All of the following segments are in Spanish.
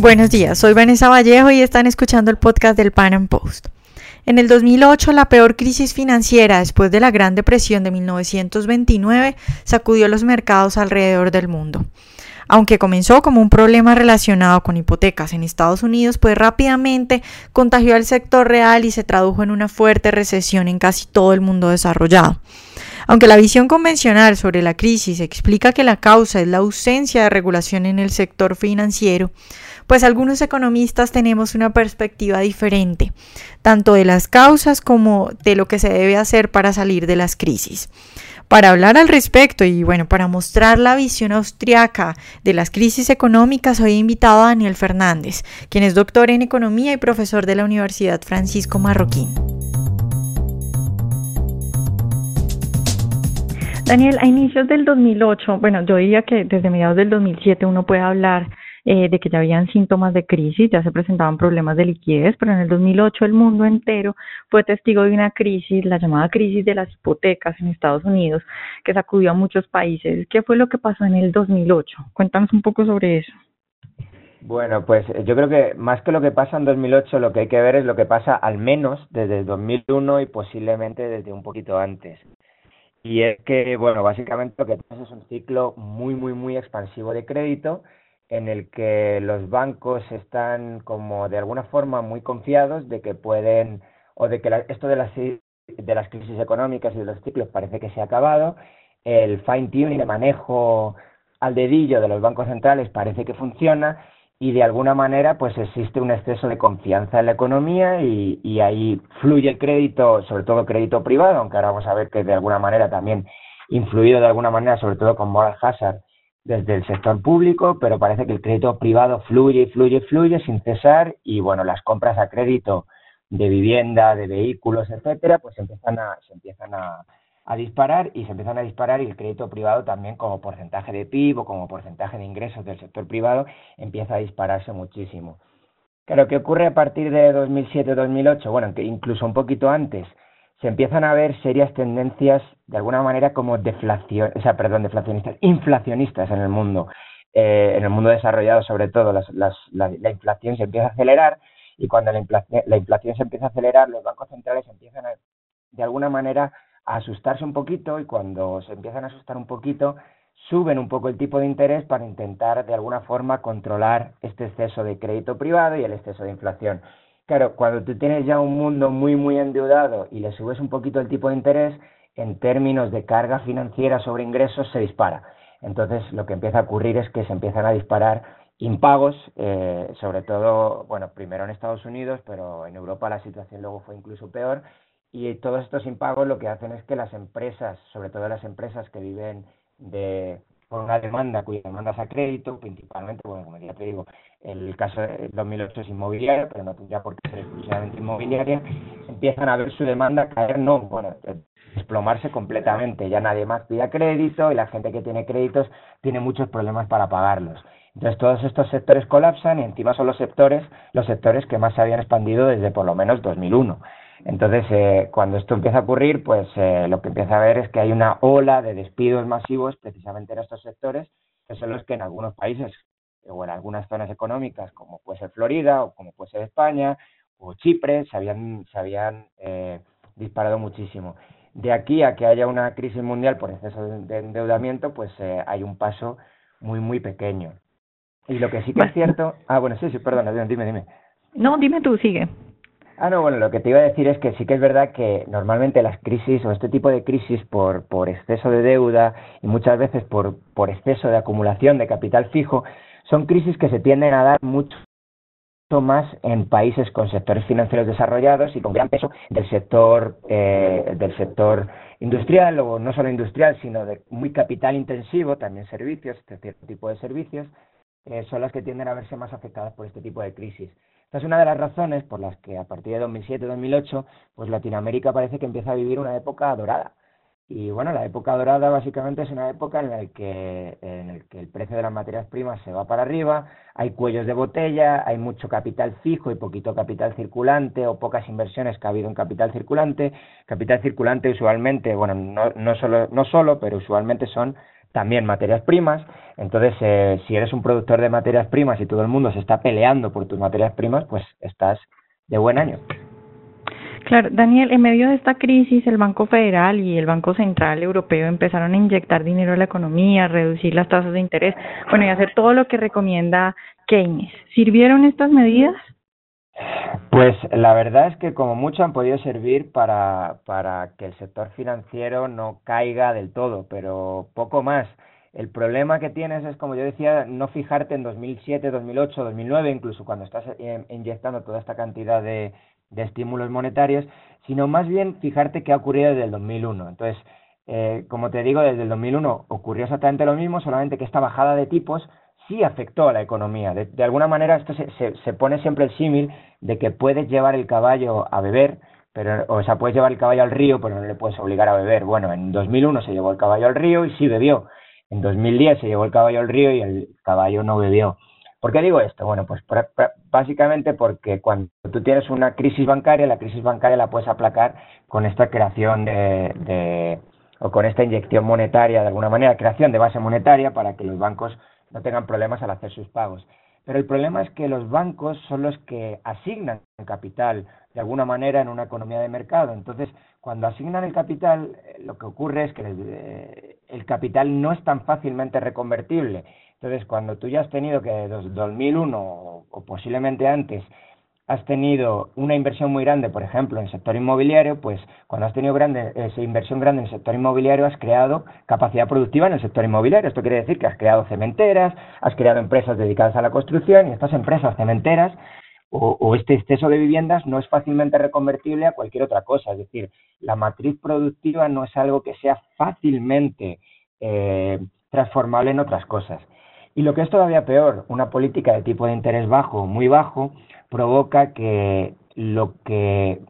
Buenos días, soy Vanessa Vallejo y están escuchando el podcast del Pan Am Post. En el 2008, la peor crisis financiera después de la Gran Depresión de 1929 sacudió los mercados alrededor del mundo. Aunque comenzó como un problema relacionado con hipotecas en Estados Unidos, pues rápidamente contagió al sector real y se tradujo en una fuerte recesión en casi todo el mundo desarrollado. Aunque la visión convencional sobre la crisis explica que la causa es la ausencia de regulación en el sector financiero, pues algunos economistas tenemos una perspectiva diferente, tanto de las causas como de lo que se debe hacer para salir de las crisis. Para hablar al respecto y bueno, para mostrar la visión austriaca de las crisis económicas, hoy he invitado a Daniel Fernández, quien es doctor en economía y profesor de la Universidad Francisco Marroquín. Daniel, a inicios del 2008, bueno, yo diría que desde mediados del 2007 uno puede hablar eh, de que ya habían síntomas de crisis, ya se presentaban problemas de liquidez, pero en el 2008 el mundo entero fue testigo de una crisis, la llamada crisis de las hipotecas en Estados Unidos, que sacudió a muchos países. ¿Qué fue lo que pasó en el 2008? Cuéntanos un poco sobre eso. Bueno, pues yo creo que más que lo que pasa en 2008, lo que hay que ver es lo que pasa al menos desde el 2001 y posiblemente desde un poquito antes. Y es que, bueno, básicamente lo que pasa es un ciclo muy, muy, muy expansivo de crédito en el que los bancos están como de alguna forma muy confiados de que pueden, o de que esto de las, de las crisis económicas y de los ciclos parece que se ha acabado, el fine tuning, el manejo al dedillo de los bancos centrales parece que funciona y de alguna manera pues existe un exceso de confianza en la economía y, y ahí fluye el crédito, sobre todo crédito privado, aunque ahora vamos a ver que de alguna manera también influido de alguna manera, sobre todo con moral hazard desde el sector público, pero parece que el crédito privado fluye y fluye y fluye sin cesar y bueno, las compras a crédito de vivienda, de vehículos, etcétera, pues empiezan a, se empiezan a, disparar y se empiezan a disparar y el crédito privado también como porcentaje de PIB o como porcentaje de ingresos del sector privado empieza a dispararse muchísimo. Claro, ¿qué ocurre a partir de 2007-2008? Bueno, incluso un poquito antes se empiezan a ver serias tendencias de alguna manera como deflación, o sea, perdón, deflacionistas, inflacionistas en el mundo, eh, en el mundo desarrollado sobre todo, la, la, inflación se empieza a acelerar y cuando la inflación, la inflación se empieza a acelerar, los bancos centrales empiezan de alguna manera a asustarse un poquito y cuando se empiezan a asustar un poquito, suben un poco el tipo de interés para intentar de alguna forma controlar este exceso de crédito privado y el exceso de inflación. Claro, cuando tú tienes ya un mundo muy, muy endeudado y le subes un poquito el tipo de interés, en términos de carga financiera sobre ingresos se dispara. Entonces, lo que empieza a ocurrir es que se empiezan a disparar impagos, eh, sobre todo, bueno, primero en Estados Unidos, pero en Europa la situación luego fue incluso peor, y todos estos impagos lo que hacen es que las empresas, sobre todo las empresas que viven de por una demanda cuya demanda es a crédito, principalmente, bueno, como ya te digo, el caso de 2008 es inmobiliaria, pero no tendría por qué ser exclusivamente inmobiliaria, empiezan a ver su demanda caer, no, bueno, desplomarse completamente, ya nadie más pide crédito y la gente que tiene créditos tiene muchos problemas para pagarlos. Entonces todos estos sectores colapsan y encima son los sectores, los sectores que más se habían expandido desde por lo menos 2001. Entonces, eh, cuando esto empieza a ocurrir, pues eh, lo que empieza a ver es que hay una ola de despidos masivos precisamente en estos sectores, que son los que en algunos países o en algunas zonas económicas, como puede ser Florida o como puede ser España o Chipre, se habían, se habían eh, disparado muchísimo. De aquí a que haya una crisis mundial por exceso de endeudamiento, pues eh, hay un paso muy, muy pequeño. Y lo que sí que es cierto... Ah, bueno, sí, sí, perdona, dime, dime. No, dime tú, sigue. Ah, no, bueno, lo que te iba a decir es que sí que es verdad que normalmente las crisis o este tipo de crisis por, por exceso de deuda y muchas veces por, por exceso de acumulación de capital fijo son crisis que se tienden a dar mucho más en países con sectores financieros desarrollados y con gran peso del sector eh, del sector industrial o no solo industrial sino de muy capital intensivo también servicios este tipo de servicios eh, son las que tienden a verse más afectadas por este tipo de crisis esta es una de las razones por las que a partir de 2007-2008, pues Latinoamérica parece que empieza a vivir una época dorada. Y bueno, la época dorada básicamente es una época en la que, en el que el precio de las materias primas se va para arriba, hay cuellos de botella, hay mucho capital fijo y poquito capital circulante o pocas inversiones que ha habido en capital circulante. Capital circulante usualmente, bueno, no, no, solo, no solo, pero usualmente son también materias primas. Entonces, eh, si eres un productor de materias primas y todo el mundo se está peleando por tus materias primas, pues estás de buen año. Claro, Daniel, en medio de esta crisis, el Banco Federal y el Banco Central Europeo empezaron a inyectar dinero a la economía, a reducir las tasas de interés, bueno, y hacer todo lo que recomienda Keynes. ¿Sirvieron estas medidas? Pues la verdad es que como mucho han podido servir para, para que el sector financiero no caiga del todo, pero poco más. El problema que tienes es, como yo decía, no fijarte en 2007, 2008, 2009, incluso cuando estás inyectando toda esta cantidad de, de estímulos monetarios, sino más bien fijarte qué ha ocurrido desde el 2001. Entonces, eh, como te digo, desde el 2001 ocurrió exactamente lo mismo, solamente que esta bajada de tipos sí afectó a la economía. De, alguna manera, esto se, se, se pone siempre el símil de que puedes llevar el caballo a beber, pero, o sea, puedes llevar el caballo al río, pero no le puedes obligar a beber. Bueno, en 2001 se llevó el caballo al río y sí bebió. En 2010 se llevó el caballo al río y el caballo no bebió. ¿Por qué digo esto? Bueno, pues básicamente porque cuando tú tienes una crisis bancaria, la crisis bancaria la puedes aplacar con esta creación de, de o con esta inyección monetaria, de alguna manera, creación de base monetaria para que los bancos no tengan problemas al hacer sus pagos. Pero el problema es que los bancos son los que asignan capital de alguna manera en una economía de mercado. Entonces, cuando asignan el capital, eh, lo que ocurre es que eh, el capital no es tan fácilmente reconvertible. Entonces, cuando tú ya has tenido que desde 2001 o, posiblemente antes has tenido una inversión muy grande, por ejemplo, en el sector inmobiliario, pues cuando has tenido grande, esa inversión grande en el sector inmobiliario, has creado capacidad productiva en el sector inmobiliario. Esto quiere decir que has creado cementeras, has creado empresas dedicadas a la construcción y estas empresas cementeras o, este exceso de viviendas no es fácilmente reconvertible a cualquier otra cosa. Es decir, la matriz productiva no es algo que sea fácilmente eh, transformable en otras cosas. Y lo que es todavía peor, una política de tipo de interés bajo, muy bajo, provoca que lo que,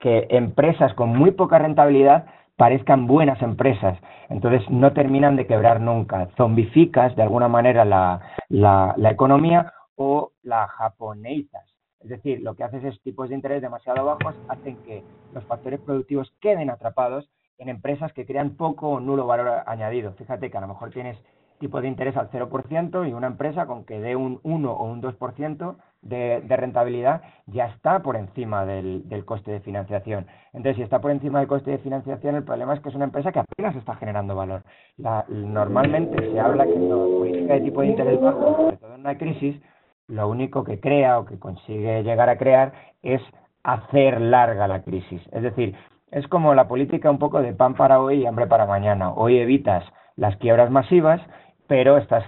empresas con muy poca rentabilidad parezcan buenas empresas. Entonces no terminan de quebrar nunca. Zombificas de alguna manera la, la, economía o la japonesas. Es decir, lo que haces es tipos de interés demasiado bajos hacen que los factores productivos queden atrapados en empresas que crean poco o nulo valor añadido. Fíjate que a lo mejor tienes tipo de interés al 0% y una empresa con que dé un 1 o un 2% de, de rentabilidad ya está por encima del, coste de financiación. Entonces, si está por encima del coste de financiación, el problema es que es una empresa que apenas está generando valor. La, normalmente se habla que la política de tipo de interés bajo, sobre todo en una crisis, lo único que crea o que consigue llegar a crear es hacer larga la crisis. Es decir, es como la política un poco de pan para hoy y hambre para mañana. Hoy evitas las quiebras masivas pero estás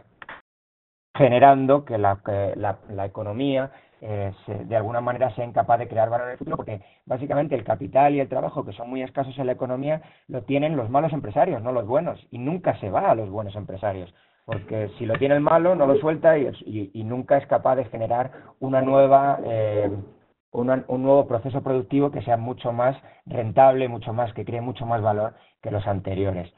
generando que la, la, la economía eh, de alguna manera sea incapaz de crear valor en el futuro, porque básicamente el capital y el trabajo, que son muy escasos en la economía, lo tienen los malos empresarios, no los buenos, y nunca se va a los buenos empresarios, porque si lo tiene el malo, no lo suelta y, nunca es capaz de generar una nueva, eh, un nuevo proceso productivo que sea mucho más rentable, mucho más, que cree mucho más valor que los anteriores.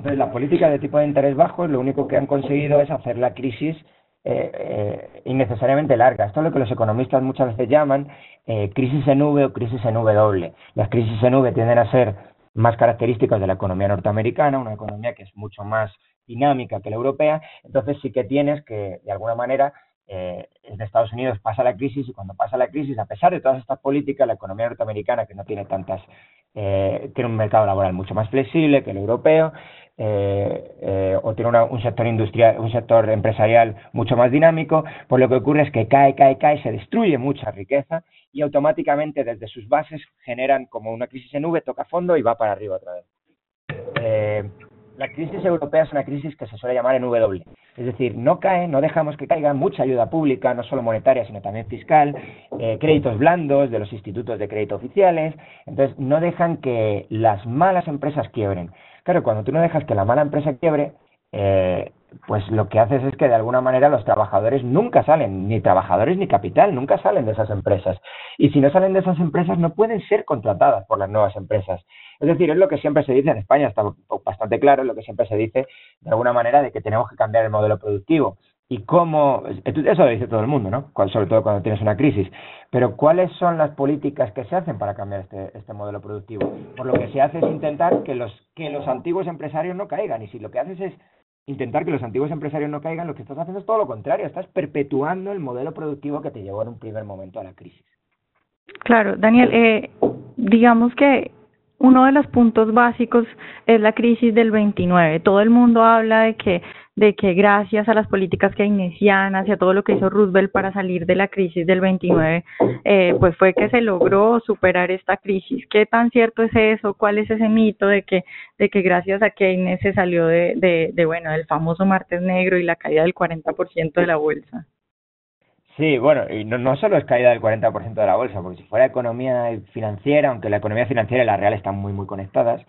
Entonces, la política de tipo de interés bajo lo único que han conseguido es hacer la crisis eh, eh, innecesariamente larga. Esto es lo que los economistas muchas veces llaman eh, crisis en V o crisis en W. Las crisis en V tienden a ser más características de la economía norteamericana, una economía que es mucho más dinámica que la europea, entonces sí que tienes que, de alguna manera, eh, en Estados Unidos pasa la crisis y cuando pasa la crisis, a pesar de todas estas políticas, la economía norteamericana, que no tiene tantas, eh, tiene un mercado laboral mucho más flexible que el europeo, eh, eh, o tiene una, un sector industrial, un sector empresarial mucho más dinámico, pues lo que ocurre es que cae, cae, cae, se destruye mucha riqueza y automáticamente desde sus bases generan como una crisis en nube, toca fondo y va para arriba otra vez. Eh, la crisis europea es una crisis que se suele llamar en W. Es decir, no cae, no dejamos que caiga mucha ayuda pública, no solo monetaria, sino también fiscal, eh, créditos blandos de los institutos de crédito oficiales. Entonces, no dejan que las malas empresas quiebren. Claro, cuando tú no dejas que la mala empresa quiebre, eh, pues lo que haces es que de alguna manera los trabajadores nunca salen, ni trabajadores ni capital, nunca salen de esas empresas. Y si no salen de esas empresas, no pueden ser contratadas por las nuevas empresas. Es decir, es lo que siempre se dice en España, está bastante claro, es lo que siempre se dice de alguna manera de que tenemos que cambiar el modelo productivo. Y cómo, eso lo dice todo el mundo, ¿no? Sobre todo cuando tienes una crisis. Pero ¿cuáles son las políticas que se hacen para cambiar este, este modelo productivo? Por lo que se hace es intentar que los, que los antiguos empresarios no caigan. Y si lo que haces es intentar que los antiguos empresarios no caigan, lo que estás haciendo es todo lo contrario. Estás perpetuando el modelo productivo que te llevó en un primer momento a la crisis. Claro, Daniel, eh, digamos que uno de los puntos básicos es la crisis del 29. Todo el mundo habla de que de que gracias a las políticas keynesianas y a todo lo que hizo Roosevelt para salir de la crisis del 29, eh, pues fue que se logró superar esta crisis. ¿Qué tan cierto es eso? ¿Cuál es ese mito de que, de que gracias a Keynes se salió de, de, de bueno, del famoso martes negro y la caída del 40% de la bolsa? Sí, bueno, y no, no solo es caída del 40% de la bolsa, porque si fuera economía financiera, aunque la economía financiera y la real están muy, muy conectadas,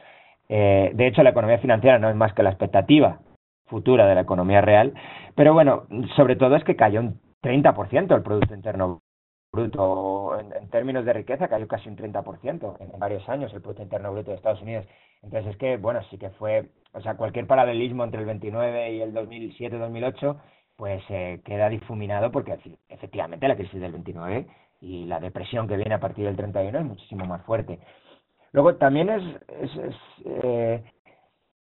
eh, de hecho la economía financiera no es más que la expectativa futura de la economía real, pero bueno, sobre todo es que cayó un 30% el Producto Interno Bruto, en, términos de riqueza cayó casi un 30% en, varios años el Producto Interno Bruto de Estados Unidos. Entonces es que, bueno, sí que fue, o sea, cualquier paralelismo entre el 29 y el 2007-2008, pues eh, queda difuminado porque efectivamente la crisis del 29 y la depresión que viene a partir del 31 es muchísimo más fuerte. Luego también es, es, eh,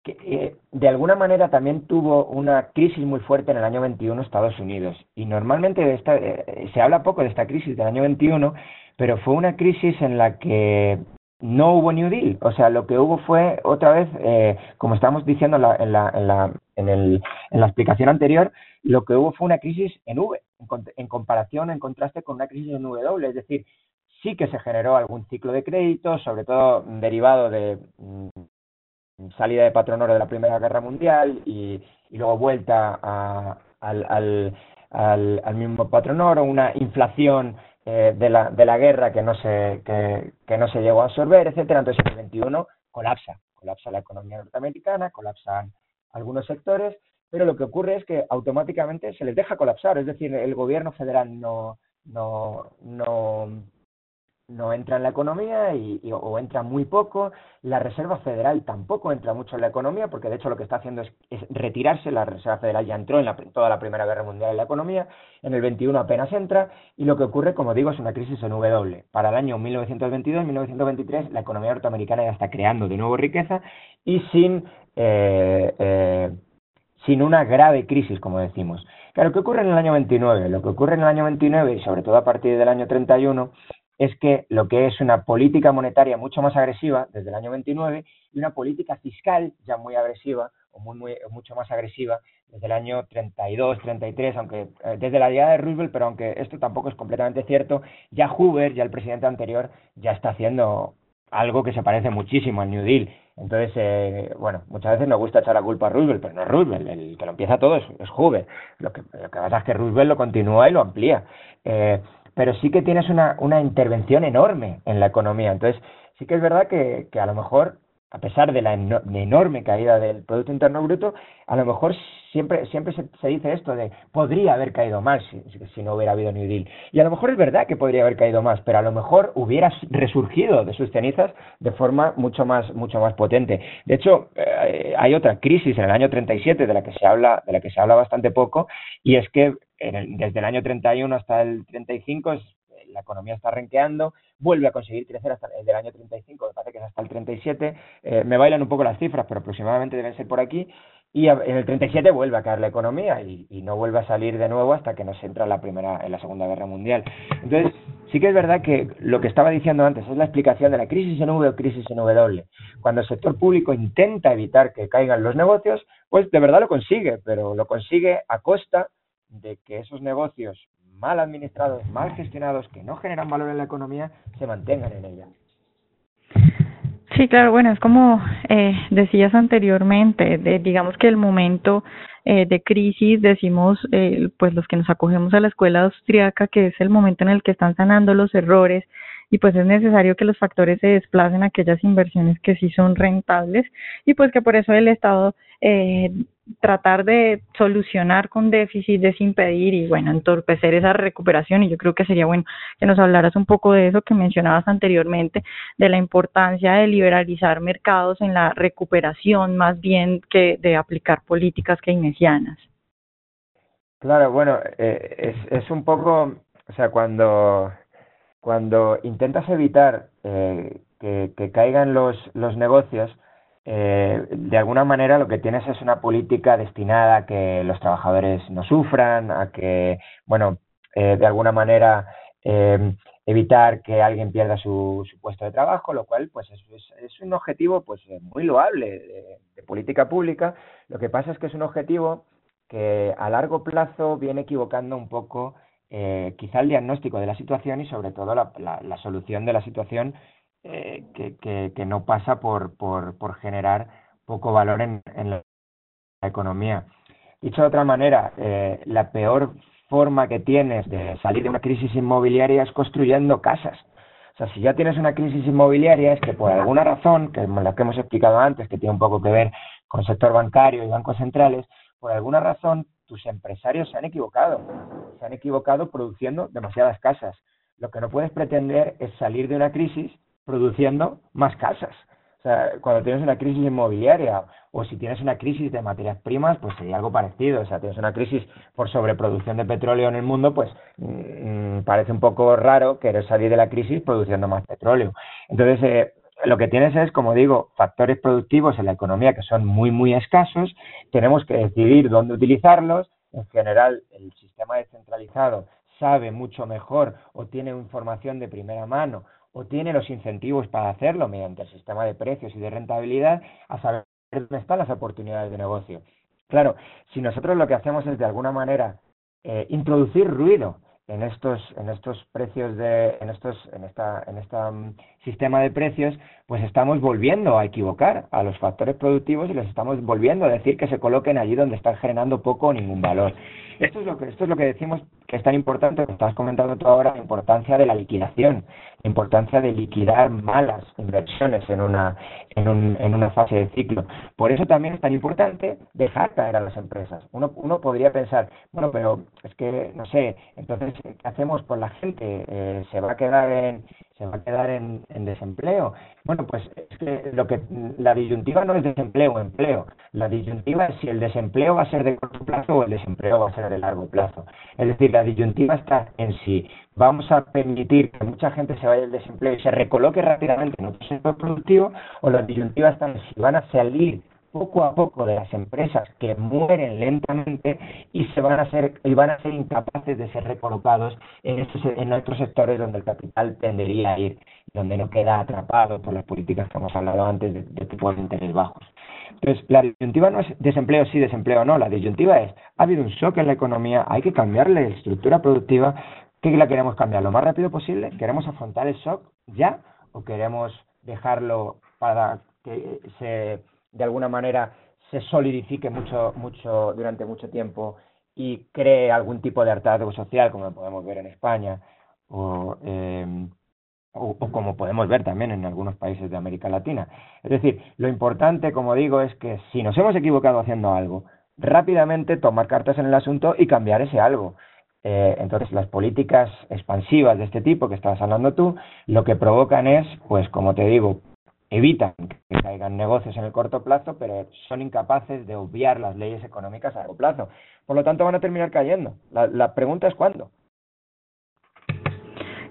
que eh, de alguna manera también tuvo una crisis muy fuerte en el año 21 Estados Unidos. Y normalmente esta, eh, se habla poco de esta crisis del año 21, pero fue una crisis en la que no hubo New Deal. O sea, lo que hubo fue otra vez, eh, como estábamos diciendo en la, en, la, en, la, en, el, en la explicación anterior, lo que hubo fue una crisis en V, en, comparación, en contraste con una crisis en W. Es decir, sí que se generó algún ciclo de crédito, sobre todo derivado de mm, salida de patron oro de la Primera Guerra Mundial y, luego vuelta a, al, al, al, al, mismo patrón oro, una inflación eh, de, la, de la guerra que no se que, que no se llegó a absorber, etcétera. Entonces en el 21 colapsa, colapsa la economía norteamericana, colapsan algunos sectores, pero lo que ocurre es que automáticamente se les deja colapsar, es decir, el gobierno federal no no no no entra en la economía y, o entra muy poco. La Reserva Federal tampoco entra mucho en la economía porque de hecho lo que está haciendo es, retirarse. La Reserva Federal ya entró en la, toda la Primera Guerra Mundial en la economía. En el 21 apenas entra y lo que ocurre, como digo, es una crisis en W. Para el año 1922-1923 la economía norteamericana ya está creando de nuevo riqueza y sin... Eh, eh, sin una grave crisis, como decimos. Claro, ¿qué ocurre en el año 29? Lo que ocurre en el año 29 y sobre todo a partir del año 31 es que lo que es una política monetaria mucho más agresiva desde el año 29 y una política fiscal ya muy agresiva o muy, muy mucho más agresiva desde el año 32, 33, aunque eh, desde la llegada de Roosevelt, pero aunque esto tampoco es completamente cierto, ya Hoover, ya el presidente anterior, ya está haciendo algo que se parece muchísimo al New Deal. Entonces, eh, bueno, muchas veces nos gusta echar la culpa a Roosevelt, pero no es Roosevelt, el que lo empieza todo es, Hoover. Lo que, lo que pasa es que Roosevelt lo continúa y lo amplía. Eh, pero sí que tienes una, una intervención enorme en la economía. Entonces, sí que es verdad que, que a lo mejor, a pesar de la enorme caída del Producto Interno Bruto, a lo mejor siempre, siempre se, dice esto de podría haber caído más si, no hubiera habido New Deal. Y a lo mejor es verdad que podría haber caído más, pero a lo mejor hubiera resurgido de sus cenizas de forma mucho más, mucho más potente. De hecho, eh, hay otra crisis en el año 37 de la que se habla, de la que se habla bastante poco, y es que desde el año 31 hasta el 35 es, la economía está renqueando, vuelve a conseguir crecer hasta el del año 35, me parece que es hasta el 37, eh, me bailan un poco las cifras, pero aproximadamente deben ser por aquí, y en el 37 vuelve a caer la economía y, no vuelve a salir de nuevo hasta que nos entra en la primera en la Segunda Guerra Mundial. Entonces, sí que es verdad que lo que estaba diciendo antes es la explicación de la crisis en V o crisis en W. Cuando el sector público intenta evitar que caigan los negocios, pues de verdad lo consigue, pero lo consigue a costa de que esos negocios mal administrados, mal gestionados, que no generan valor en la economía, se mantengan en ella. Sí, claro, bueno, es como eh, decías anteriormente, de, digamos que el momento eh, de crisis, decimos, eh, pues los que nos acogemos a la escuela austriaca, que es el momento en el que están sanando los errores y pues es necesario que los factores se desplacen a aquellas inversiones que sí son rentables y pues que por eso el Estado eh, tratar de solucionar con déficit, desimpedir y bueno, entorpecer esa recuperación y yo creo que sería bueno que nos hablaras un poco de eso que mencionabas anteriormente, de la importancia de liberalizar mercados en la recuperación más bien que de aplicar políticas keynesianas. Claro, bueno, eh, es, es un poco, o sea, cuando, cuando intentas evitar eh, que, caigan los, los negocios, eh, de alguna manera lo que tienes es una política destinada a que los trabajadores no sufran, a que, bueno, eh, de alguna manera eh, evitar que alguien pierda su, puesto de trabajo, lo cual pues es, un objetivo pues muy loable de, política pública. Lo que pasa es que es un objetivo que a largo plazo viene equivocando un poco eh, quizá el diagnóstico de la situación y sobre todo la, la, solución de la situación eh, que, que, no pasa por, por, generar poco valor en, en, la economía. Dicho de otra manera, eh, la peor forma que tienes de salir de una crisis inmobiliaria es construyendo casas. O sea, si ya tienes una crisis inmobiliaria es que por alguna razón, que es la que hemos explicado antes, que tiene un poco que ver con el sector bancario y bancos centrales, por alguna razón tus empresarios se han equivocado. Se han equivocado produciendo demasiadas casas. Lo que no puedes pretender es salir de una crisis produciendo más casas. O sea, cuando tienes una crisis inmobiliaria o si tienes una crisis de materias primas, pues sería algo parecido. O sea, tienes una crisis por sobreproducción de petróleo en el mundo, pues mmm, parece un poco raro querer salir de la crisis produciendo más petróleo. Entonces, eh, lo que tienes es, como digo, factores productivos en la economía que son muy, muy escasos. Tenemos que decidir dónde utilizarlos. En general, el sistema descentralizado sabe mucho mejor o tiene información de primera mano o tiene los incentivos para hacerlo mediante el sistema de precios y de rentabilidad a saber dónde están las oportunidades de negocio. Claro, si nosotros lo que hacemos es de alguna manera eh, introducir ruido en estos en estos precios de en estos en esta en um, sistema de precios pues estamos volviendo a equivocar a los factores productivos y les estamos volviendo a decir que se coloquen allí donde están generando poco o ningún valor. Esto es lo que esto es lo que decimos que es tan importante que estás comentando tú ahora la importancia de la liquidación la importancia de liquidar malas inversiones en una en, un, en una fase de ciclo. Por eso también es tan importante dejar caer a las empresas. Uno uno podría pensar bueno pero es que no sé entonces ¿qué hacemos con la gente? Eh, ¿Se va a quedar en se va a quedar en, desempleo? Bueno, pues es que lo que la disyuntiva no es desempleo o empleo. La disyuntiva es si el desempleo va a ser de corto plazo o el desempleo va a ser de largo plazo. Es decir, la disyuntiva está en si vamos a permitir que mucha gente se vaya del desempleo y se recoloque rápidamente en otro sector productivo o la disyuntiva está en si van a salir poco a poco de las empresas que mueren lentamente y se van a ser y van a ser incapaces de ser recolocados en estos en otros sectores donde el capital tendería a ir donde no queda atrapado por las políticas que hemos hablado antes de, de tipos de interés bajos. Entonces la disyuntiva no es desempleo sí desempleo no. La disyuntiva es ha habido un shock en la economía hay que cambiarle la estructura productiva ¿qué la queremos cambiar lo más rápido posible queremos afrontar el shock ya o queremos dejarlo para que se de alguna manera se solidifique mucho, mucho durante mucho tiempo y cree algún tipo de hartazgo social, como podemos ver en España, o, eh, o, o, como podemos ver también en algunos países de América Latina. Es decir, lo importante, como digo, es que si nos hemos equivocado haciendo algo, rápidamente tomar cartas en el asunto y cambiar ese algo. Eh, entonces, las políticas expansivas de este tipo que estabas hablando tú, lo que provocan es, pues como te digo, evitan que caigan negocios en el corto plazo, pero son incapaces de obviar las leyes económicas a largo plazo. Por lo tanto, van a terminar cayendo. La, la pregunta es cuándo.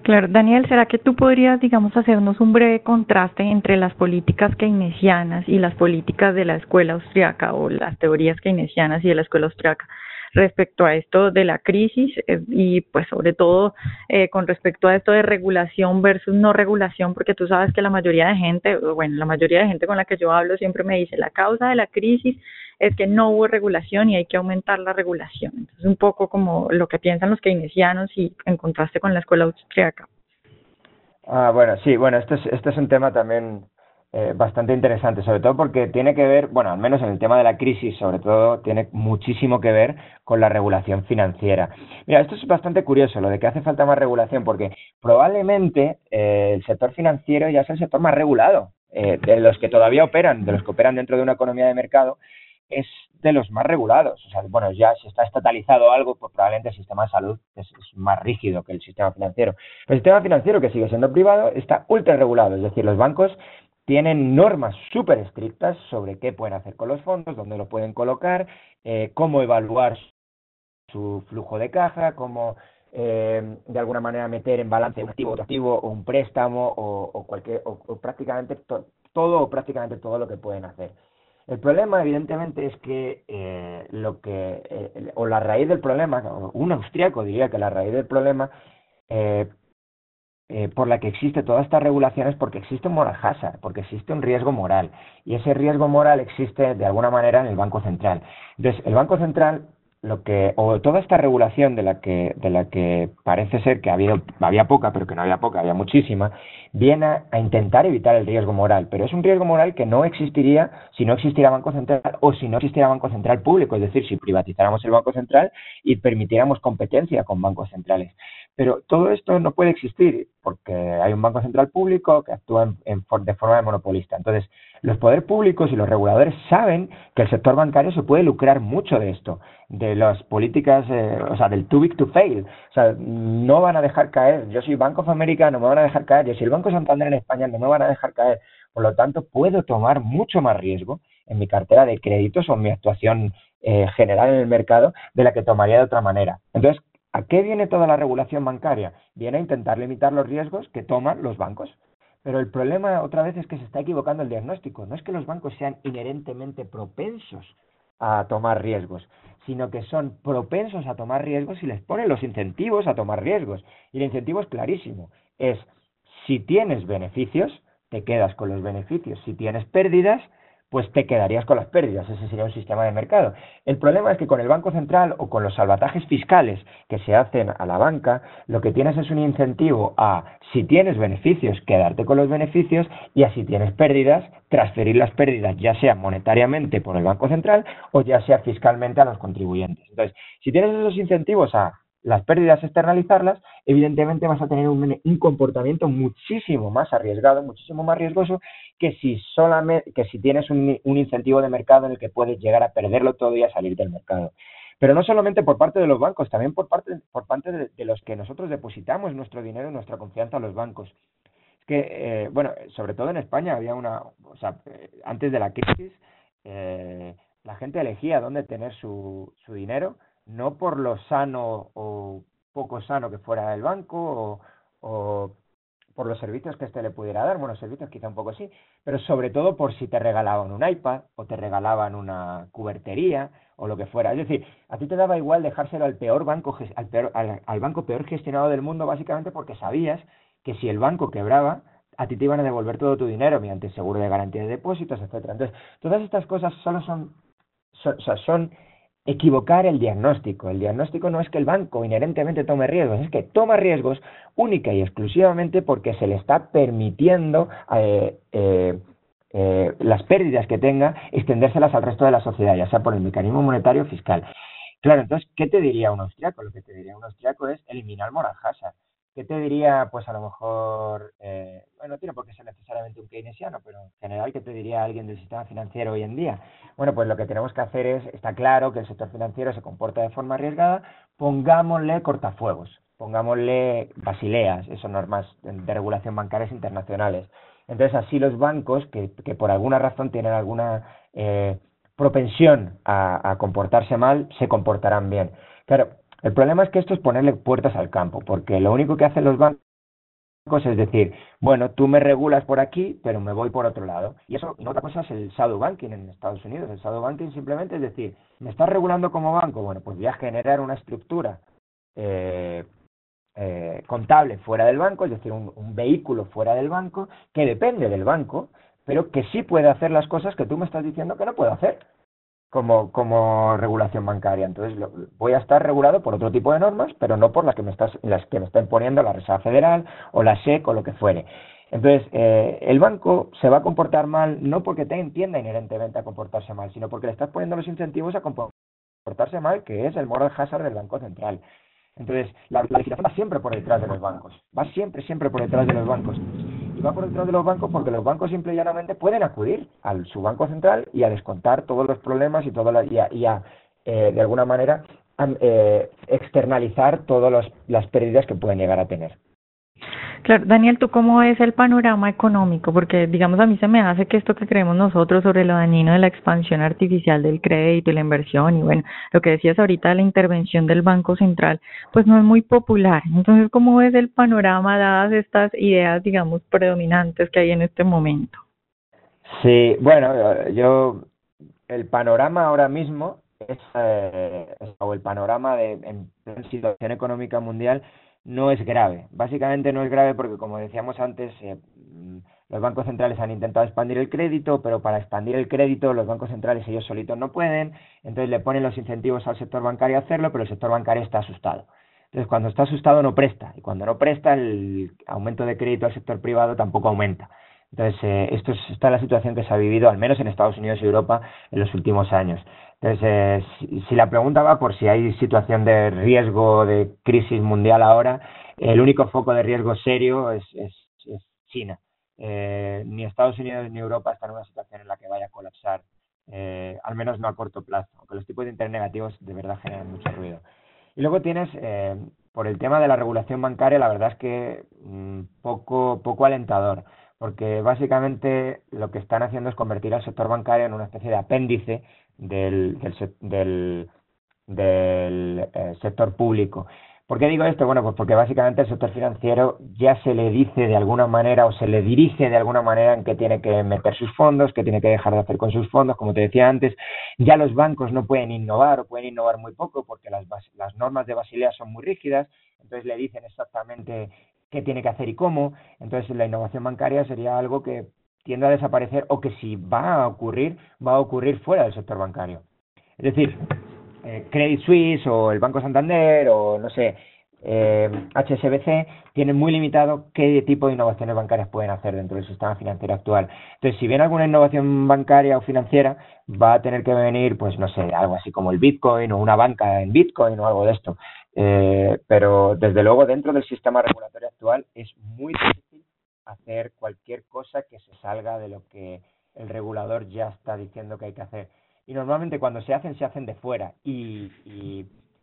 Claro, Daniel, ¿será que tú podrías, digamos, hacernos un breve contraste entre las políticas keynesianas y las políticas de la escuela austriaca o las teorías keynesianas y de la escuela austriaca? Respecto a esto de la crisis eh, y pues sobre todo eh, con respecto a esto de regulación versus no regulación, porque tú sabes que la mayoría de gente, bueno, la mayoría de gente con la que yo hablo siempre me dice la causa de la crisis es que no hubo regulación y hay que aumentar la regulación. Entonces, un poco como lo que piensan los keynesianos y en contraste con la escuela austriaca. Ah, bueno, sí, bueno, esto es, esto es un tema también eh, bastante interesante, sobre todo porque tiene que ver, bueno, al menos en el tema de la crisis, sobre todo, tiene muchísimo que ver con la regulación financiera. Mira, esto es bastante curioso, lo de que hace falta más regulación, porque probablemente eh, el sector financiero ya es el sector más regulado, eh, de los que todavía operan, de los que operan dentro de una economía de mercado, es de los más regulados. O sea, bueno, ya si está estatalizado algo, pues probablemente el sistema de salud es, es, más rígido que el sistema financiero. el sistema financiero, que sigue siendo privado, está ultra regulado. Es decir, los bancos tienen normas súper estrictas sobre qué pueden hacer con los fondos, dónde lo pueden colocar, eh, cómo evaluar su flujo de caja, cómo eh, de alguna manera meter en balance un activo, activo o un préstamo o, cualquier o, prácticamente todo o prácticamente todo lo que pueden hacer. El problema, evidentemente, es que eh, lo que, eh, o la raíz del problema, un austriaco diría que la raíz del problema eh, por la que existe toda esta regulación es porque existe un moral hazard, porque existe un riesgo moral. Y ese riesgo moral existe de alguna manera en el Banco Central. Entonces, el Banco Central lo que o toda esta regulación de la que de la que parece ser que había, había poca pero que no había poca había muchísima viene a, intentar evitar el riesgo moral pero es un riesgo moral que no existiría si no existiera banco central o si no existiera banco central público es decir si privatizáramos el banco central y permitiéramos competencia con bancos centrales pero todo esto no puede existir porque hay un banco central público que actúa en, de forma monopolista entonces los poderes públicos y los reguladores saben que el sector bancario se puede lucrar mucho de esto, de las políticas, eh, o sea, del too big to fail. O sea, no van a dejar caer. Yo soy Banco of America, no me van a dejar caer. Yo soy el Banco Santander en España, no me van a dejar caer. Por lo tanto, puedo tomar mucho más riesgo en mi cartera de créditos o en mi actuación eh, general en el mercado de la que tomaría de otra manera. Entonces, ¿a qué viene toda la regulación bancaria? Viene a intentar limitar los riesgos que toman los bancos. Pero el problema otra vez es que se está equivocando el diagnóstico. No es que los bancos sean inherentemente propensos a tomar riesgos, sino que son propensos a tomar riesgos y les ponen los incentivos a tomar riesgos. Y el incentivo es clarísimo. Es si tienes beneficios, te quedas con los beneficios. Si tienes pérdidas, pues te quedarías con las pérdidas. Ese sería un sistema de mercado. El problema es que con el Banco Central o con los salvatajes fiscales que se hacen a la banca, lo que tienes es un incentivo a, si tienes beneficios, quedarte con los beneficios y a si tienes pérdidas, transferir las pérdidas, ya sea monetariamente por el Banco Central o ya sea fiscalmente a los contribuyentes. Entonces, si tienes esos incentivos a las pérdidas externalizarlas, evidentemente vas a tener un, comportamiento muchísimo más arriesgado, muchísimo más riesgoso que si solamente que si tienes un, incentivo de mercado en el que puedes llegar a perderlo todo y a salir del mercado. Pero no solamente por parte de los bancos, también por parte, por parte de, los que nosotros depositamos nuestro dinero y nuestra confianza a los bancos. Es que, eh, bueno, sobre todo en España había una, o sea, eh, antes de la crisis, eh, la gente elegía dónde tener su, su dinero no por lo sano o poco sano que fuera el banco o, por los servicios que éste le pudiera dar, bueno, servicios quizá un poco sí, pero sobre todo por si te regalaban un iPad o te regalaban una cubertería o lo que fuera. Es decir, a ti te daba igual dejárselo al peor banco, al, al banco peor gestionado del mundo, básicamente porque sabías que si el banco quebraba, a ti te iban a devolver todo tu dinero mediante seguro de garantía de depósitos, etcétera. Entonces, todas estas cosas solo son, son equivocar el diagnóstico. El diagnóstico no es que el banco inherentemente tome riesgos, es que toma riesgos única y exclusivamente porque se le está permitiendo eh, eh, eh, las pérdidas que tenga extendérselas al resto de la sociedad, ya sea por el mecanismo monetario fiscal. Claro, entonces, ¿qué te diría un austriaco? Lo que te diría un austriaco es eliminar moral ¿Qué te diría, pues a lo mejor, eh, bueno, no tiene por qué ser necesariamente un keynesiano, pero en general, ¿qué te diría alguien del sistema financiero hoy en día? Bueno, pues lo que tenemos que hacer es, está claro que el sector financiero se comporta de forma arriesgada, pongámosle cortafuegos, pongámosle basileas, son normas de regulación bancarias internacionales. Entonces, así los bancos, que, que por alguna razón tienen alguna eh, propensión a, a comportarse mal, se comportarán bien. Claro, el problema es que esto es ponerle puertas al campo, porque lo único que hacen los bancos es decir, bueno, tú me regulas por aquí, pero me voy por otro lado. Y eso, no otra cosa es el shadow banking en Estados Unidos. El shadow banking simplemente es decir, ¿me estás regulando como banco? Bueno, pues voy a generar una estructura eh, eh, contable fuera del banco, es decir, un, un vehículo fuera del banco, que depende del banco, pero que sí puede hacer las cosas que tú me estás diciendo que no puedo hacer como, como regulación bancaria. Entonces voy a estar regulado por otro tipo de normas, pero no por las que me estás, las que me está imponiendo la Reserva Federal o la SEC o lo que fuere. Entonces, eh, el banco se va a comportar mal no porque te entienda inherentemente a comportarse mal, sino porque le estás poniendo los incentivos a comportarse mal, que es el moral hazard del Banco Central. Entonces, la, la legislación va siempre por detrás de los bancos, va siempre, siempre por detrás de los bancos y va por detrás de los bancos porque los bancos simple y llanamente pueden acudir a su banco central y a descontar todos los problemas y, todo y a, eh, de alguna manera, eh, externalizar todas las pérdidas que pueden llegar a tener. Claro, Daniel, ¿tú cómo ves el panorama económico? Porque, digamos, a mí se me hace que esto que creemos nosotros sobre lo dañino de la expansión artificial del crédito y la inversión, y bueno, lo que decías ahorita de la intervención del Banco Central, pues no es muy popular. Entonces, ¿cómo ves el panorama dadas estas ideas, digamos, predominantes que hay en este momento? Sí, bueno, yo, el panorama ahora mismo es, eh, o el panorama de en situación económica mundial no es grave. Básicamente no es grave porque, como decíamos antes, eh, los bancos centrales han intentado expandir el crédito, pero para expandir el crédito los bancos centrales ellos solitos no pueden, entonces le ponen los incentivos al sector bancario a hacerlo, pero el sector bancario está asustado. Entonces, cuando está asustado no presta, y cuando no presta, el aumento de crédito al sector privado tampoco aumenta. Entonces, eh, esto es, esta es la situación que se ha vivido, al menos en Estados Unidos y Europa, en los últimos años. Entonces, eh, si, la pregunta va por si hay situación de riesgo de crisis mundial ahora, el único foco de riesgo serio es, China. Eh, ni Estados Unidos ni Europa están en una situación en la que vaya a colapsar, eh, al menos no a corto plazo, aunque los tipos de interés negativos de verdad generan mucho ruido. Y luego tienes, por el tema de la regulación bancaria, la verdad es que mm, poco, poco alentador porque básicamente lo que están haciendo es convertir al sector bancario en una especie de apéndice del, eh, sector público. ¿Por qué digo esto? Bueno, pues porque básicamente el sector financiero ya se le dice de alguna manera o se le dirige de alguna manera en que tiene que meter sus fondos, que tiene que dejar de hacer con sus fondos, como te decía antes, ya los bancos no pueden innovar o pueden innovar muy poco porque las, las normas de Basilea son muy rígidas, entonces le dicen exactamente qué tiene que hacer y cómo, entonces la innovación bancaria sería algo que tiende a desaparecer o que si va a ocurrir, va a ocurrir fuera del sector bancario. Es decir, eh, Credit Suisse o el Banco Santander o no sé, eh, HSBC tienen muy limitado qué tipo de innovaciones bancarias pueden hacer dentro del sistema financiero actual. Entonces, si viene alguna innovación bancaria o financiera, va a tener que venir, pues no sé, algo así como el Bitcoin o una banca en Bitcoin o algo de esto. Eh, pero desde luego dentro del sistema regulatorio actual es muy difícil hacer cualquier cosa que se salga de lo que el regulador ya está diciendo que hay que hacer. Y normalmente cuando se hacen, se hacen de fuera. Y,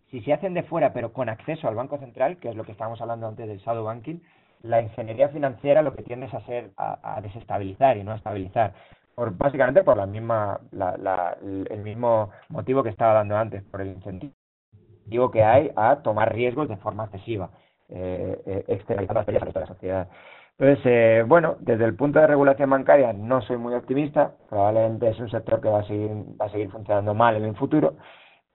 si se hacen de fuera, pero con acceso al Banco Central, que es lo que estábamos hablando antes del shadow banking, la ingeniería financiera lo que tiende es a, ser, a, desestabilizar y no a estabilizar. Por, básicamente por la misma, la, el mismo motivo que estaba dando antes, por el incentivo que hay a tomar riesgos de forma excesiva, eh, eh, externalizando las de la sociedad. Entonces, eh, bueno, desde el punto de regulación bancaria no soy muy optimista, probablemente es un sector que va a seguir, va a seguir funcionando mal en el futuro,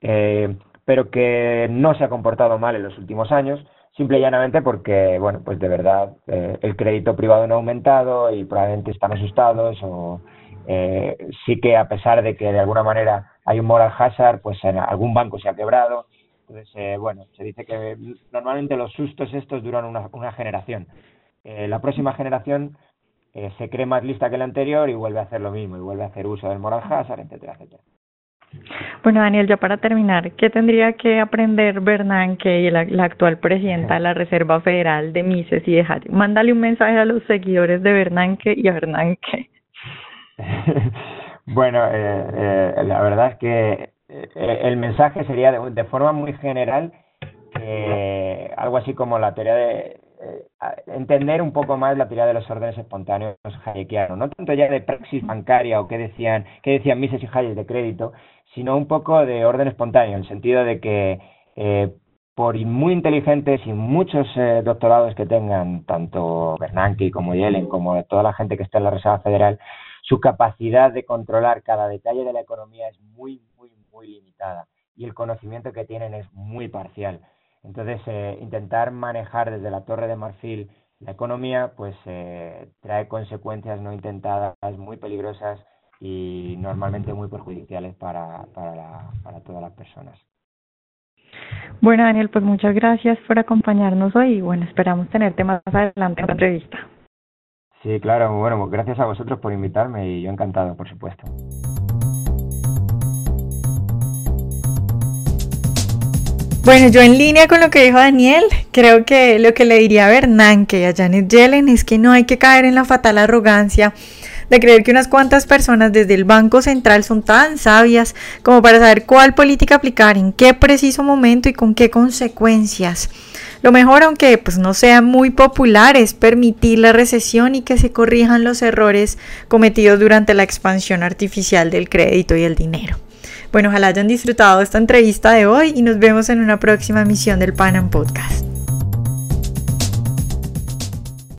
eh, pero que no se ha comportado mal en los últimos años, simple y llanamente porque, bueno, pues de verdad eh, el crédito privado no ha aumentado y probablemente están asustados o sí que a pesar de que de alguna manera hay un moral hazard, pues en algún banco se ha quebrado. Entonces, bueno, se dice que normalmente los sustos estos duran una, una generación. Eh, la próxima generación eh, se cree más lista que la anterior y vuelve a hacer lo mismo, y vuelve a hacer uso del moral hazard, etcétera, etcétera. Bueno, Daniel, ya para terminar, ¿qué tendría que aprender Bernanke y la, actual presidenta de la Reserva Federal de Mises y de Hattie? Mándale un mensaje a los seguidores de Bernanke y a Bernanke. bueno, eh, la verdad es que el mensaje sería de, forma muy general algo así como la teoría de eh, entender un poco más la teoría de los órdenes espontáneos hayekianos, no tanto ya de praxis bancaria o qué decían, qué decían Mises y Hayek de crédito, sino un poco de orden espontáneo, en el sentido de que eh, por muy inteligentes y muchos eh, doctorados que tengan, tanto Bernanke como Yellen, como toda la gente que está en la Reserva Federal, su capacidad de controlar cada detalle de la economía es muy, muy, limitada y el conocimiento que tienen es muy parcial. Entonces, eh, intentar manejar desde la torre de marfil la economía, pues eh, trae consecuencias no intentadas muy peligrosas y normalmente muy perjudiciales para, para, para todas las personas. Bueno, Daniel, pues muchas gracias por acompañarnos hoy y bueno, esperamos tenerte más adelante en la entrevista. Sí, claro, bueno, pues gracias a vosotros por invitarme y yo encantado, por supuesto. Bueno, yo en línea con lo que dijo Daniel, creo que lo que le diría a Bernanke y a Janet Yellen es que no hay que caer en la fatal arrogancia de creer que unas cuantas personas desde el Banco Central son tan sabias como para saber cuál política aplicar, en qué preciso momento y con qué consecuencias. Lo mejor, aunque pues no sea muy popular, es permitir la recesión y que se corrijan los errores cometidos durante la expansión artificial del crédito y el dinero. Bueno, ojalá hayan disfrutado esta entrevista de hoy y nos vemos en una próxima emisión del Panam Podcast.